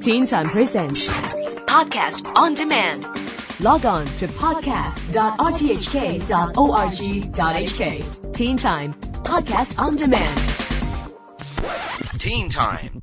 Teen Time Presents Podcast on demand. Log on to podcast.rthk.org.hk. Teen Time Podcast on Demand. Teen Time.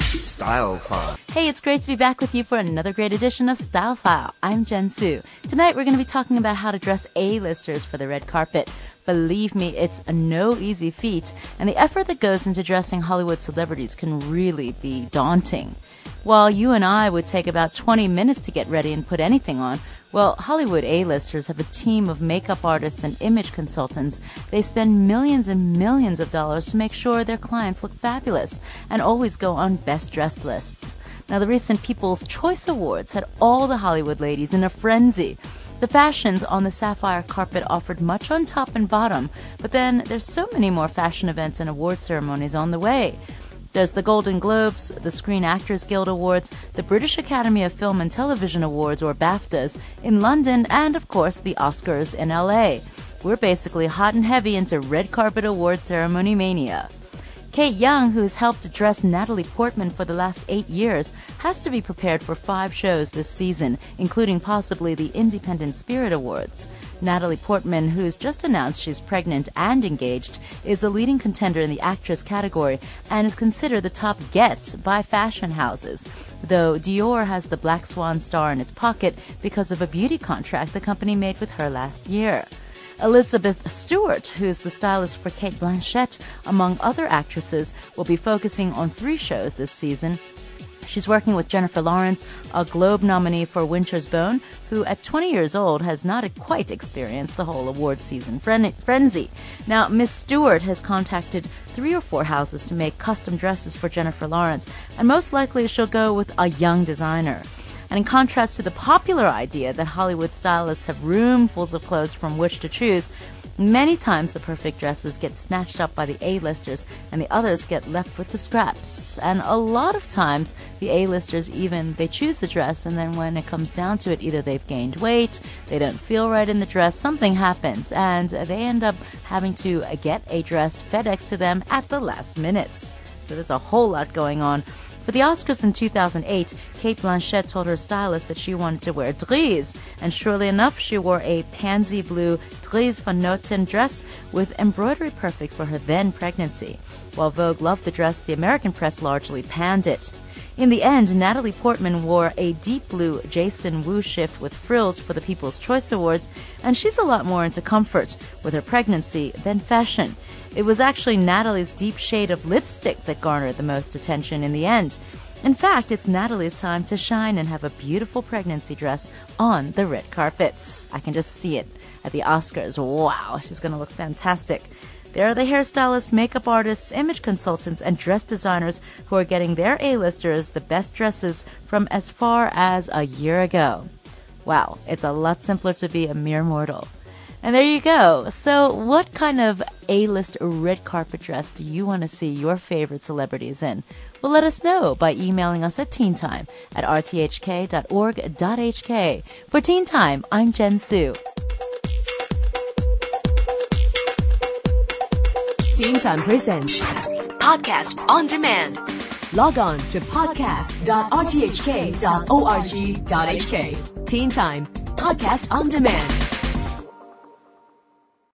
Style File. Hey, it's great to be back with you for another great edition of Style File. I'm Jen Su. Tonight we're going to be talking about how to dress A-listers for the red carpet. Believe me, it's a no easy feat, and the effort that goes into dressing Hollywood celebrities can really be daunting. While you and I would take about 20 minutes to get ready and put anything on, well, Hollywood A-listers have a team of makeup artists and image consultants. They spend millions and millions of dollars to make sure their clients look fabulous and always go on best dressed lists. Now, the recent People's Choice Awards had all the Hollywood ladies in a frenzy. The fashions on the sapphire carpet offered much on top and bottom, but then there's so many more fashion events and award ceremonies on the way. There's the Golden Globes, the Screen Actors Guild Awards, the British Academy of Film and Television Awards, or BAFTAs, in London, and of course the Oscars in LA. We're basically hot and heavy into red carpet award ceremony mania. Kate Young, who has helped dress Natalie Portman for the last eight years, has to be prepared for five shows this season, including possibly the Independent Spirit Awards. Natalie Portman, who's just announced she's pregnant and engaged, is a leading contender in the actress category and is considered the top get by fashion houses. Though Dior has the Black Swan star in its pocket because of a beauty contract the company made with her last year. Elizabeth Stewart, who's the stylist for Cate Blanchett, among other actresses, will be focusing on three shows this season. She's working with Jennifer Lawrence, a Globe nominee for Winter's Bone, who at 20 years old has not quite experienced the whole award season frenzy. Now, Miss Stewart has contacted three or four houses to make custom dresses for Jennifer Lawrence, and most likely she'll go with a young designer. And in contrast to the popular idea that Hollywood stylists have roomfuls of clothes from which to choose, many times the perfect dresses get snatched up by the A-listers and the others get left with the scraps. And a lot of times the A-listers even they choose the dress and then when it comes down to it either they've gained weight, they don't feel right in the dress, something happens and they end up having to uh, get a dress FedEx to them at the last minute. So there's a whole lot going on. For the Oscars in 2008, Cate Blanchett told her stylist that she wanted to wear Dries, and surely enough, she wore a pansy blue Dries van Noten dress with embroidery perfect for her then pregnancy. While Vogue loved the dress, the American press largely panned it. In the end, Natalie Portman wore a deep blue Jason Wu shift with frills for the People's Choice Awards, and she's a lot more into comfort with her pregnancy than fashion. It was actually Natalie's deep shade of lipstick that garnered the most attention in the end. In fact, it's Natalie's time to shine and have a beautiful pregnancy dress on the red carpets. I can just see it at the Oscars. Wow, she's going to look fantastic. There are the hairstylists, makeup artists, image consultants, and dress designers who are getting their A-listers the best dresses from as far as a year ago. Wow, it's a lot simpler to be a mere mortal. And there you go. So, what kind of A list red carpet dress do you want to see your favorite celebrities in? Well, let us know by emailing us at teentime at rthk.org.hk. For Teen Time, I'm Jen Su. Teen Time Presents Podcast on demand. Log on to podcast.rthk.org.hk. Teen Time Podcast on Demand.